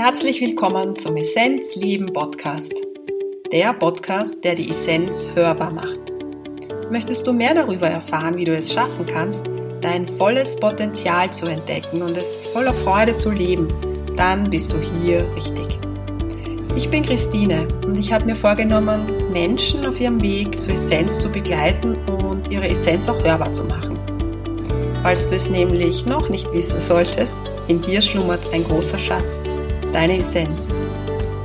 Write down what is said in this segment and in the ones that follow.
Herzlich willkommen zum Essenz Leben Podcast. Der Podcast, der die Essenz hörbar macht. Möchtest du mehr darüber erfahren, wie du es schaffen kannst, dein volles Potenzial zu entdecken und es voller Freude zu leben, dann bist du hier richtig. Ich bin Christine und ich habe mir vorgenommen, Menschen auf ihrem Weg zur Essenz zu begleiten und ihre Essenz auch hörbar zu machen. Falls du es nämlich noch nicht wissen solltest, in dir schlummert ein großer Schatz deine Essenz.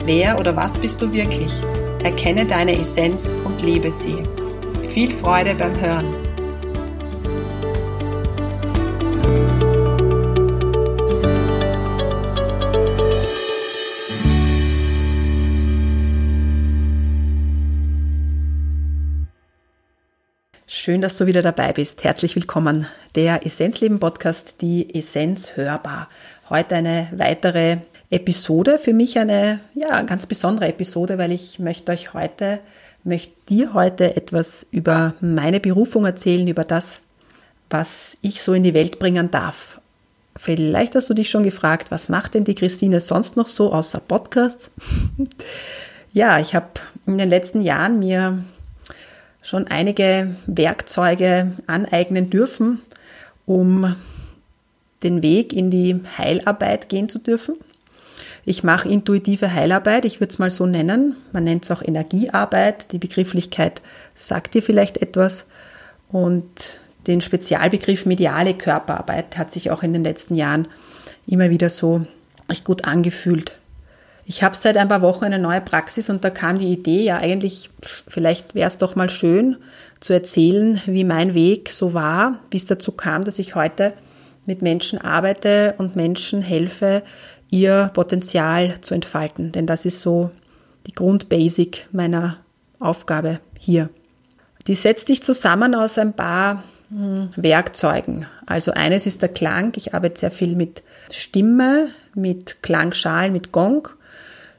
Wer oder was bist du wirklich? Erkenne deine Essenz und lebe sie. Viel Freude beim Hören. Schön, dass du wieder dabei bist. Herzlich willkommen. Der Essenzleben Podcast, die Essenz hörbar. Heute eine weitere Episode. Für mich eine ja, ganz besondere Episode, weil ich möchte euch heute, möchte dir heute etwas über meine Berufung erzählen, über das, was ich so in die Welt bringen darf. Vielleicht hast du dich schon gefragt, was macht denn die Christine sonst noch so außer Podcasts? ja, ich habe in den letzten Jahren mir schon einige Werkzeuge aneignen dürfen, um den Weg in die Heilarbeit gehen zu dürfen. Ich mache intuitive Heilarbeit, ich würde es mal so nennen. Man nennt es auch Energiearbeit. Die Begrifflichkeit sagt dir vielleicht etwas. Und den Spezialbegriff mediale Körperarbeit hat sich auch in den letzten Jahren immer wieder so recht gut angefühlt. Ich habe seit ein paar Wochen eine neue Praxis und da kam die Idee, ja eigentlich, vielleicht wäre es doch mal schön zu erzählen, wie mein Weg so war, wie es dazu kam, dass ich heute mit Menschen arbeite und Menschen helfe, ihr Potenzial zu entfalten. Denn das ist so die Grundbasic meiner Aufgabe hier. Die setzt sich zusammen aus ein paar hm, Werkzeugen. Also eines ist der Klang. Ich arbeite sehr viel mit Stimme, mit Klangschalen, mit Gong.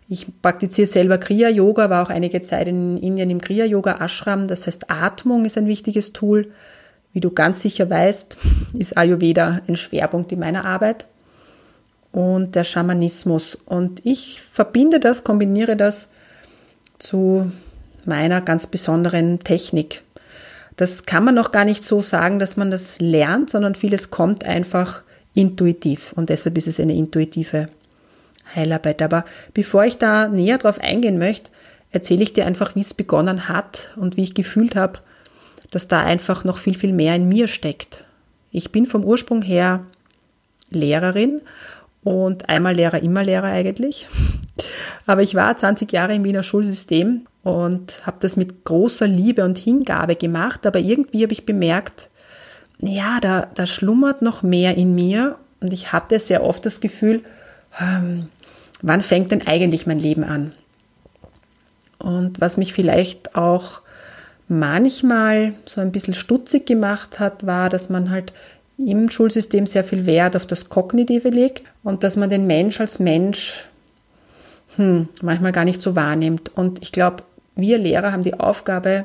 Ich praktiziere selber Kriya-Yoga, war auch einige Zeit in Indien im Kriya-Yoga-Ashram. Das heißt, Atmung ist ein wichtiges Tool. Wie du ganz sicher weißt, ist Ayurveda ein Schwerpunkt in meiner Arbeit und der Schamanismus. Und ich verbinde das, kombiniere das zu meiner ganz besonderen Technik. Das kann man noch gar nicht so sagen, dass man das lernt, sondern vieles kommt einfach intuitiv und deshalb ist es eine intuitive Heilarbeit. Aber bevor ich da näher drauf eingehen möchte, erzähle ich dir einfach, wie es begonnen hat und wie ich gefühlt habe, dass da einfach noch viel, viel mehr in mir steckt. Ich bin vom Ursprung her Lehrerin und einmal Lehrer, immer Lehrer eigentlich. Aber ich war 20 Jahre im Wiener Schulsystem und habe das mit großer Liebe und Hingabe gemacht, aber irgendwie habe ich bemerkt, ja, da, da schlummert noch mehr in mir und ich hatte sehr oft das Gefühl, ähm, wann fängt denn eigentlich mein Leben an? Und was mich vielleicht auch manchmal so ein bisschen stutzig gemacht hat, war, dass man halt im Schulsystem sehr viel Wert auf das Kognitive legt und dass man den Mensch als Mensch hm, manchmal gar nicht so wahrnimmt. Und ich glaube, wir Lehrer haben die Aufgabe,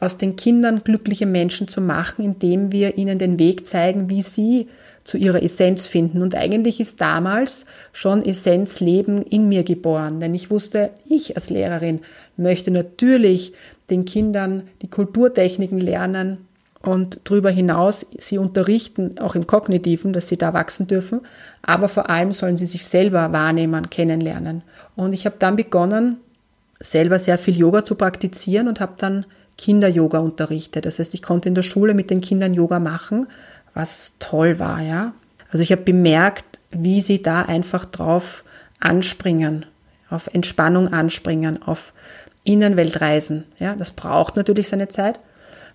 aus den Kindern glückliche Menschen zu machen, indem wir ihnen den Weg zeigen, wie sie zu ihrer Essenz finden. Und eigentlich ist damals schon Essenzleben in mir geboren, denn ich wusste, ich als Lehrerin möchte natürlich den Kindern die Kulturtechniken lernen, und darüber hinaus sie unterrichten, auch im Kognitiven, dass sie da wachsen dürfen, aber vor allem sollen sie sich selber wahrnehmen, kennenlernen. Und ich habe dann begonnen, selber sehr viel Yoga zu praktizieren und habe dann Kinder-Yoga unterrichtet. Das heißt, ich konnte in der Schule mit den Kindern Yoga machen, was toll war, ja. Also ich habe bemerkt, wie sie da einfach drauf anspringen, auf Entspannung anspringen, auf Innenweltreisen. Ja, das braucht natürlich seine Zeit.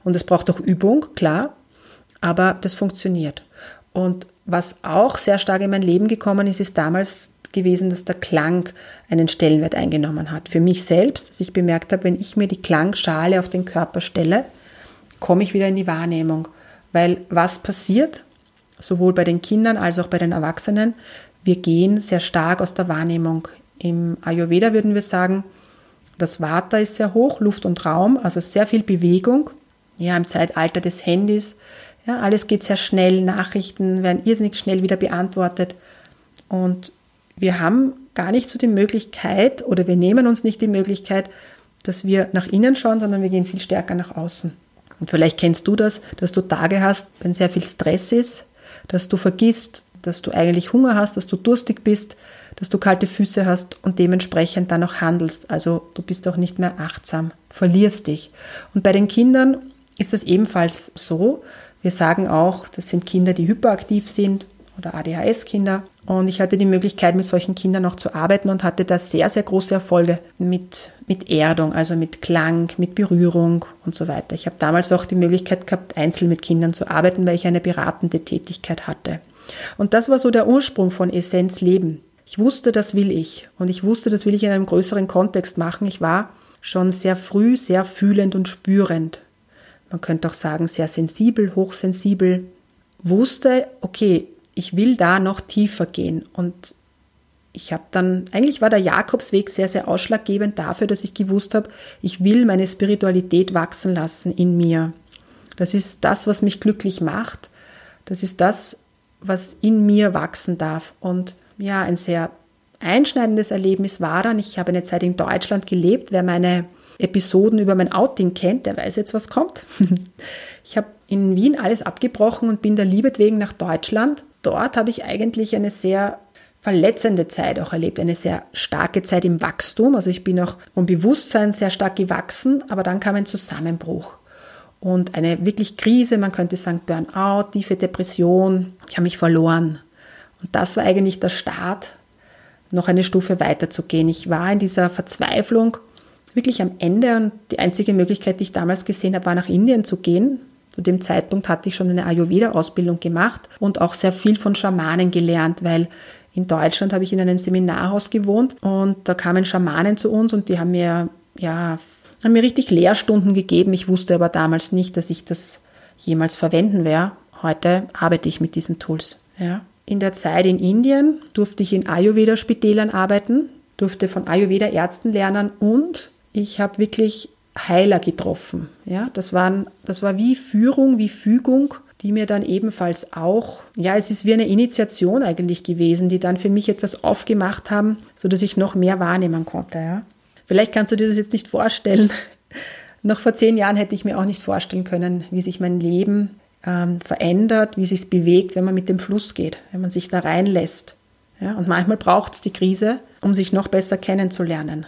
Und es braucht auch Übung, klar, aber das funktioniert. Und was auch sehr stark in mein Leben gekommen ist, ist damals gewesen, dass der Klang einen Stellenwert eingenommen hat. Für mich selbst, dass ich bemerkt habe, wenn ich mir die Klangschale auf den Körper stelle, komme ich wieder in die Wahrnehmung. Weil was passiert, sowohl bei den Kindern als auch bei den Erwachsenen, wir gehen sehr stark aus der Wahrnehmung. Im Ayurveda würden wir sagen, das Vata ist sehr hoch, Luft und Raum, also sehr viel Bewegung ja, im Zeitalter des Handys. Ja, alles geht sehr schnell, Nachrichten werden irrsinnig schnell wieder beantwortet. Und wir haben gar nicht so die Möglichkeit oder wir nehmen uns nicht die Möglichkeit, dass wir nach innen schauen, sondern wir gehen viel stärker nach außen. Und vielleicht kennst du das, dass du Tage hast, wenn sehr viel Stress ist, dass du vergisst, dass du eigentlich Hunger hast, dass du durstig bist, dass du kalte Füße hast und dementsprechend dann auch handelst. Also du bist auch nicht mehr achtsam, verlierst dich. Und bei den Kindern ist das ebenfalls so. Wir sagen auch, das sind Kinder, die hyperaktiv sind oder ADHS-Kinder. Und ich hatte die Möglichkeit, mit solchen Kindern auch zu arbeiten und hatte da sehr, sehr große Erfolge mit, mit Erdung, also mit Klang, mit Berührung und so weiter. Ich habe damals auch die Möglichkeit gehabt, einzeln mit Kindern zu arbeiten, weil ich eine beratende Tätigkeit hatte. Und das war so der Ursprung von Essenz Leben. Ich wusste, das will ich. Und ich wusste, das will ich in einem größeren Kontext machen. Ich war schon sehr früh sehr fühlend und spürend. Man könnte auch sagen, sehr sensibel, hochsensibel. Wusste, okay, ich will da noch tiefer gehen. Und ich habe dann, eigentlich war der Jakobsweg sehr, sehr ausschlaggebend dafür, dass ich gewusst habe, ich will meine Spiritualität wachsen lassen in mir. Das ist das, was mich glücklich macht. Das ist das, was in mir wachsen darf. Und ja, ein sehr einschneidendes Erlebnis war dann, ich habe eine Zeit in Deutschland gelebt. Wer meine Episoden über mein Outing kennt, der weiß jetzt, was kommt. ich habe in Wien alles abgebrochen und bin der Liebe wegen nach Deutschland. Dort habe ich eigentlich eine sehr verletzende Zeit auch erlebt, eine sehr starke Zeit im Wachstum. Also ich bin auch vom Bewusstsein sehr stark gewachsen, aber dann kam ein Zusammenbruch und eine wirklich Krise, man könnte sagen Burnout, tiefe Depression. Ich habe mich verloren. Und das war eigentlich der Start, noch eine Stufe weiterzugehen. Ich war in dieser Verzweiflung wirklich am Ende und die einzige Möglichkeit, die ich damals gesehen habe, war nach Indien zu gehen. Zu dem Zeitpunkt hatte ich schon eine Ayurveda-Ausbildung gemacht und auch sehr viel von Schamanen gelernt, weil in Deutschland habe ich in einem Seminarhaus gewohnt und da kamen Schamanen zu uns und die haben mir ja haben mir richtig Lehrstunden gegeben. Ich wusste aber damals nicht, dass ich das jemals verwenden werde. Heute arbeite ich mit diesen Tools. Ja. In der Zeit in Indien durfte ich in Ayurveda-Spitälern arbeiten, durfte von Ayurveda-Ärzten lernen und ich habe wirklich Heiler getroffen. Ja, das, waren, das war wie Führung, wie Fügung, die mir dann ebenfalls auch, ja, es ist wie eine Initiation eigentlich gewesen, die dann für mich etwas aufgemacht haben, sodass ich noch mehr wahrnehmen konnte. Ja. Vielleicht kannst du dir das jetzt nicht vorstellen. Noch vor zehn Jahren hätte ich mir auch nicht vorstellen können, wie sich mein Leben ähm, verändert, wie sich es bewegt, wenn man mit dem Fluss geht, wenn man sich da reinlässt. Ja, und manchmal braucht es die Krise, um sich noch besser kennenzulernen.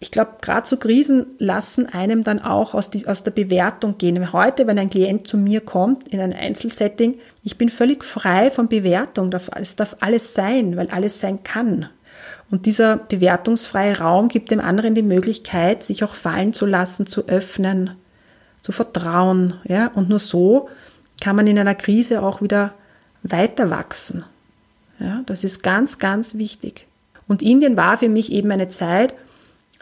Ich glaube, gerade so Krisen lassen einem dann auch aus, die, aus der Bewertung gehen. Heute, wenn ein Klient zu mir kommt in ein Einzelsetting, ich bin völlig frei von Bewertung. Es darf alles sein, weil alles sein kann. Und dieser bewertungsfreie Raum gibt dem anderen die Möglichkeit, sich auch fallen zu lassen, zu öffnen, zu vertrauen. Ja? Und nur so kann man in einer Krise auch wieder weiter wachsen. Ja? Das ist ganz, ganz wichtig. Und Indien war für mich eben eine Zeit,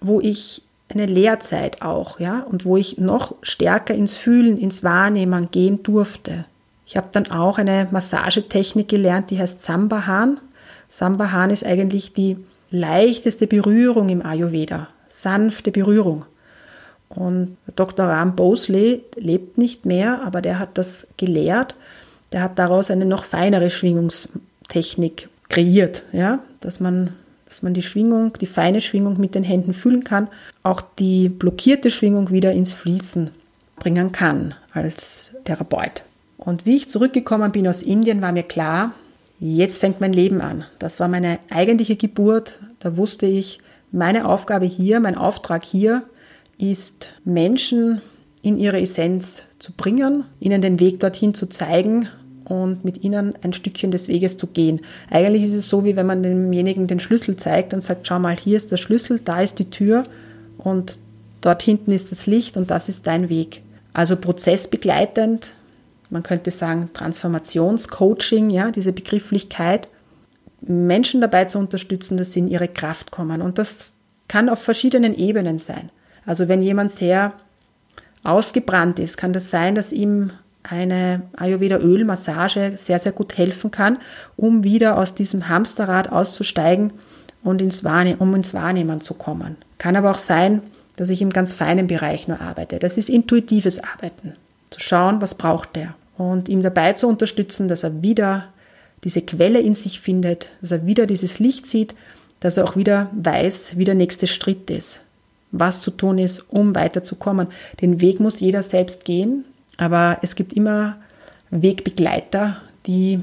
wo ich eine Lehrzeit auch, ja, und wo ich noch stärker ins Fühlen, ins Wahrnehmen gehen durfte. Ich habe dann auch eine Massagetechnik gelernt, die heißt Sambahan. Sambahan ist eigentlich die leichteste Berührung im Ayurveda, sanfte Berührung. Und Dr. Ram Bosley lebt nicht mehr, aber der hat das gelehrt. Der hat daraus eine noch feinere Schwingungstechnik kreiert, ja, dass man, dass man die Schwingung, die feine Schwingung mit den Händen fühlen kann, auch die blockierte Schwingung wieder ins Fließen bringen kann als Therapeut. Und wie ich zurückgekommen bin aus Indien, war mir klar, jetzt fängt mein Leben an. Das war meine eigentliche Geburt. Da wusste ich, meine Aufgabe hier, mein Auftrag hier ist, Menschen in ihre Essenz zu bringen, ihnen den Weg dorthin zu zeigen und mit ihnen ein Stückchen des Weges zu gehen. Eigentlich ist es so, wie wenn man demjenigen den Schlüssel zeigt und sagt, schau mal, hier ist der Schlüssel, da ist die Tür und dort hinten ist das Licht und das ist dein Weg. Also prozessbegleitend man könnte sagen Transformationscoaching, ja, diese Begrifflichkeit, Menschen dabei zu unterstützen, dass sie in ihre Kraft kommen. Und das kann auf verschiedenen Ebenen sein. Also wenn jemand sehr ausgebrannt ist, kann das sein, dass ihm eine Ayurveda-Ölmassage sehr, sehr gut helfen kann, um wieder aus diesem Hamsterrad auszusteigen und ins um ins Wahrnehmen zu kommen. Kann aber auch sein, dass ich im ganz feinen Bereich nur arbeite. Das ist intuitives Arbeiten zu schauen, was braucht der und ihm dabei zu unterstützen, dass er wieder diese Quelle in sich findet, dass er wieder dieses Licht sieht, dass er auch wieder weiß, wie der nächste Schritt ist, was zu tun ist, um weiterzukommen. Den Weg muss jeder selbst gehen, aber es gibt immer Wegbegleiter, die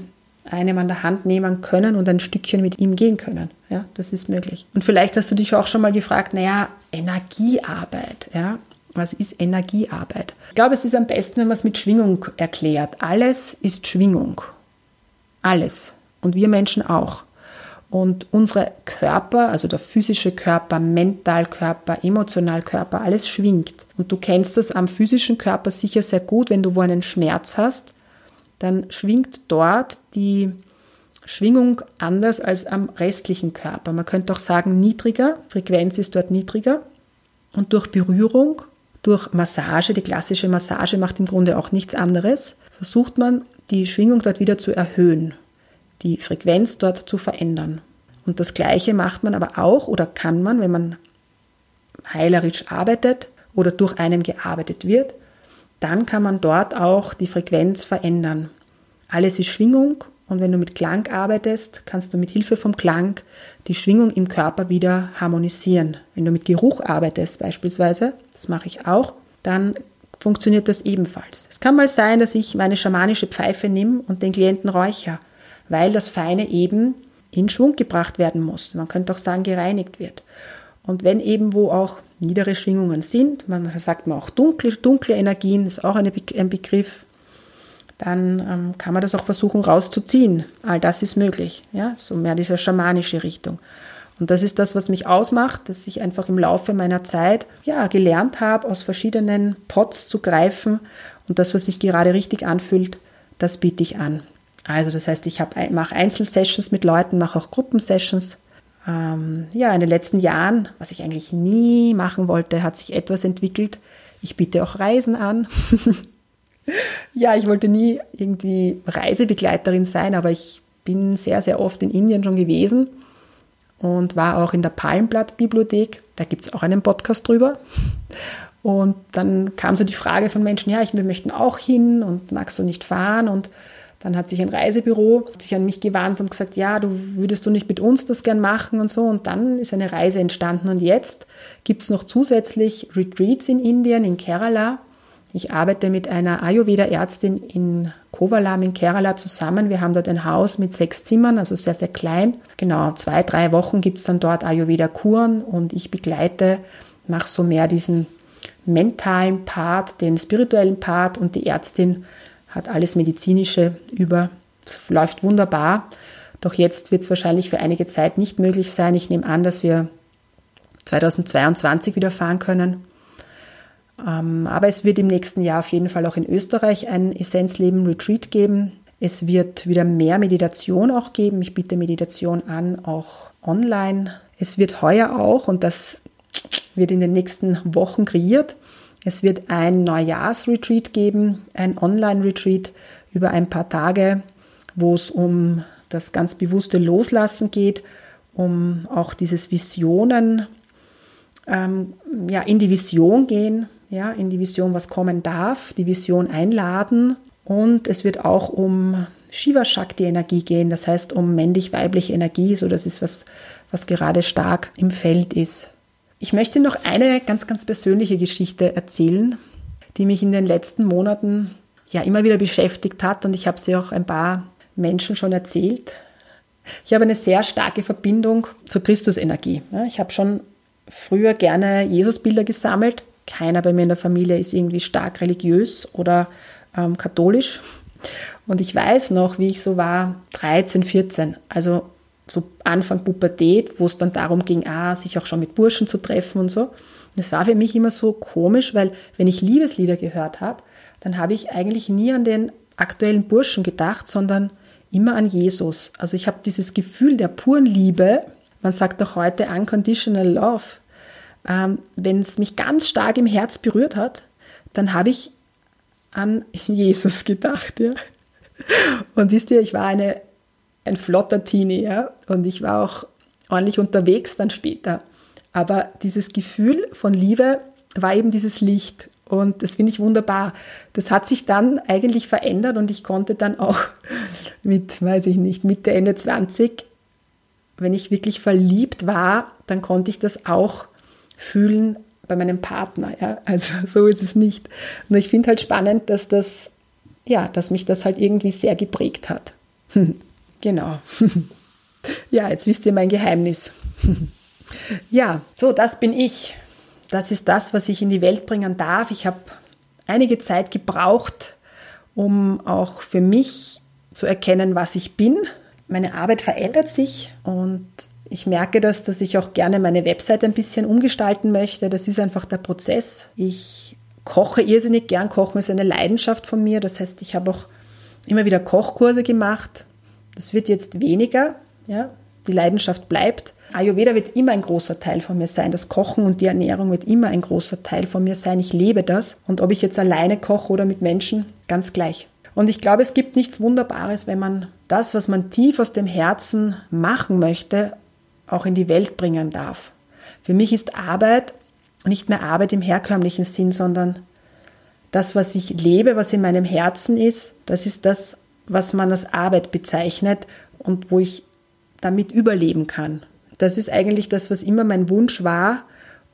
einem an der Hand nehmen können und ein Stückchen mit ihm gehen können. Ja, das ist möglich. Und vielleicht hast du dich auch schon mal gefragt, naja, Energiearbeit, ja, was ist Energiearbeit? Ich glaube, es ist am besten, wenn man es mit Schwingung erklärt. Alles ist Schwingung. Alles. Und wir Menschen auch. Und unsere Körper, also der physische Körper, Mentalkörper, Emotionalkörper, alles schwingt. Und du kennst das am physischen Körper sicher sehr gut, wenn du wo einen Schmerz hast, dann schwingt dort die Schwingung anders als am restlichen Körper. Man könnte auch sagen niedriger, Frequenz ist dort niedriger. Und durch Berührung, durch Massage, die klassische Massage macht im Grunde auch nichts anderes, versucht man die Schwingung dort wieder zu erhöhen, die Frequenz dort zu verändern. Und das Gleiche macht man aber auch oder kann man, wenn man heilerisch arbeitet oder durch einen gearbeitet wird, dann kann man dort auch die Frequenz verändern. Alles ist Schwingung und wenn du mit Klang arbeitest, kannst du mit Hilfe vom Klang die Schwingung im Körper wieder harmonisieren. Wenn du mit Geruch arbeitest beispielsweise, das mache ich auch, dann funktioniert das ebenfalls. Es kann mal sein, dass ich meine schamanische Pfeife nehme und den Klienten räucher, weil das Feine eben in Schwung gebracht werden muss. Man könnte auch sagen, gereinigt wird. Und wenn eben wo auch niedere Schwingungen sind, man sagt man auch dunkle, dunkle Energien, ist auch eine, ein Begriff, dann ähm, kann man das auch versuchen rauszuziehen. All das ist möglich, ja, so mehr diese schamanische Richtung. Und das ist das, was mich ausmacht, dass ich einfach im Laufe meiner Zeit ja gelernt habe, aus verschiedenen Pots zu greifen und das, was sich gerade richtig anfühlt, das biete ich an. Also das heißt, ich mache Einzelsessions mit Leuten, mache auch Gruppensessions. Ähm, ja, in den letzten Jahren, was ich eigentlich nie machen wollte, hat sich etwas entwickelt. Ich biete auch Reisen an. ja, ich wollte nie irgendwie Reisebegleiterin sein, aber ich bin sehr, sehr oft in Indien schon gewesen und war auch in der Palmblatt-Bibliothek. Da gibt es auch einen Podcast drüber. Und dann kam so die Frage von Menschen, ja, ich, wir möchten auch hin und magst du nicht fahren? Und dann hat sich ein Reisebüro sich an mich gewandt und gesagt, ja, du würdest du nicht mit uns das gern machen und so. Und dann ist eine Reise entstanden. Und jetzt gibt es noch zusätzlich Retreats in Indien, in Kerala. Ich arbeite mit einer Ayurveda-Ärztin in Kovalam in Kerala zusammen. Wir haben dort ein Haus mit sechs Zimmern, also sehr, sehr klein. Genau, zwei, drei Wochen gibt es dann dort Ayurveda-Kuren und ich begleite, mache so mehr diesen mentalen Part, den spirituellen Part und die Ärztin hat alles medizinische über. Es läuft wunderbar. Doch jetzt wird es wahrscheinlich für einige Zeit nicht möglich sein. Ich nehme an, dass wir 2022 wieder fahren können. Ähm, aber es wird im nächsten Jahr auf jeden Fall auch in Österreich ein Essenzleben Retreat geben. Es wird wieder mehr Meditation auch geben. Ich biete Meditation an, auch online. Es wird heuer auch, und das wird in den nächsten Wochen kreiert, es wird ein Neujahrsretreat geben, ein Online-Retreat über ein paar Tage, wo es um das ganz bewusste Loslassen geht, um auch dieses Visionen, ähm, ja, in die Vision gehen, ja, in die Vision, was kommen darf, die Vision einladen. Und es wird auch um Shiva Shakti Energie gehen, das heißt um männlich-weibliche Energie, so das ist was, was gerade stark im Feld ist. Ich möchte noch eine ganz, ganz persönliche Geschichte erzählen, die mich in den letzten Monaten ja immer wieder beschäftigt hat und ich habe sie auch ein paar Menschen schon erzählt. Ich habe eine sehr starke Verbindung zur Christusenergie. Ich habe schon früher gerne Jesusbilder gesammelt keiner bei mir in der Familie ist irgendwie stark religiös oder ähm, katholisch. Und ich weiß noch, wie ich so war, 13, 14, also so Anfang Pubertät, wo es dann darum ging, ah, sich auch schon mit Burschen zu treffen und so. Das war für mich immer so komisch, weil wenn ich Liebeslieder gehört habe, dann habe ich eigentlich nie an den aktuellen Burschen gedacht, sondern immer an Jesus. Also ich habe dieses Gefühl der puren Liebe, man sagt doch heute unconditional love, ähm, wenn es mich ganz stark im Herz berührt hat, dann habe ich an Jesus gedacht. Ja. Und wisst ihr, ich war eine, ein flotter Teenie ja, und ich war auch ordentlich unterwegs dann später. Aber dieses Gefühl von Liebe war eben dieses Licht. Und das finde ich wunderbar. Das hat sich dann eigentlich verändert und ich konnte dann auch mit, weiß ich nicht, Mitte, Ende 20, wenn ich wirklich verliebt war, dann konnte ich das auch fühlen bei meinem Partner. Ja? Also so ist es nicht. Und ich finde halt spannend, dass das, ja, dass mich das halt irgendwie sehr geprägt hat. genau. ja, jetzt wisst ihr mein Geheimnis. ja, so, das bin ich. Das ist das, was ich in die Welt bringen darf. Ich habe einige Zeit gebraucht, um auch für mich zu erkennen, was ich bin. Meine Arbeit verändert sich und ich merke das, dass ich auch gerne meine Website ein bisschen umgestalten möchte. Das ist einfach der Prozess. Ich koche irrsinnig gern. Kochen ist eine Leidenschaft von mir. Das heißt, ich habe auch immer wieder Kochkurse gemacht. Das wird jetzt weniger. Ja, die Leidenschaft bleibt. Ayurveda wird immer ein großer Teil von mir sein. Das Kochen und die Ernährung wird immer ein großer Teil von mir sein. Ich lebe das. Und ob ich jetzt alleine koche oder mit Menschen, ganz gleich. Und ich glaube, es gibt nichts Wunderbares, wenn man das, was man tief aus dem Herzen machen möchte, auch in die Welt bringen darf. Für mich ist Arbeit nicht mehr Arbeit im herkömmlichen Sinn, sondern das, was ich lebe, was in meinem Herzen ist, das ist das, was man als Arbeit bezeichnet und wo ich damit überleben kann. Das ist eigentlich das, was immer mein Wunsch war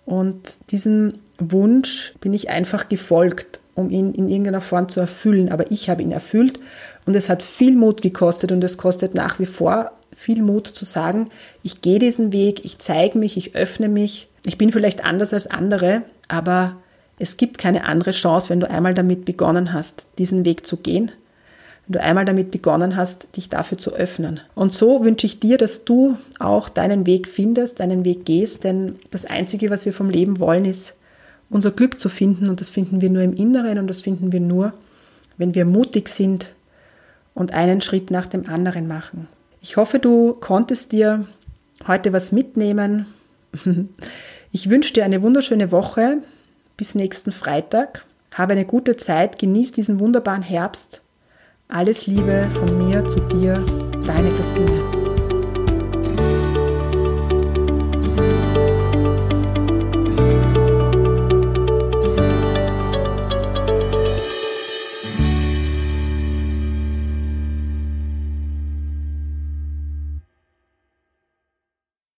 und diesen Wunsch bin ich einfach gefolgt, um ihn in irgendeiner Form zu erfüllen. Aber ich habe ihn erfüllt und es hat viel Mut gekostet und es kostet nach wie vor viel Mut zu sagen, ich gehe diesen Weg, ich zeige mich, ich öffne mich. Ich bin vielleicht anders als andere, aber es gibt keine andere Chance, wenn du einmal damit begonnen hast, diesen Weg zu gehen, wenn du einmal damit begonnen hast, dich dafür zu öffnen. Und so wünsche ich dir, dass du auch deinen Weg findest, deinen Weg gehst, denn das Einzige, was wir vom Leben wollen, ist unser Glück zu finden und das finden wir nur im Inneren und das finden wir nur, wenn wir mutig sind und einen Schritt nach dem anderen machen. Ich hoffe, du konntest dir heute was mitnehmen. Ich wünsche dir eine wunderschöne Woche. Bis nächsten Freitag. Habe eine gute Zeit. Genieß diesen wunderbaren Herbst. Alles Liebe von mir zu dir, deine Christine.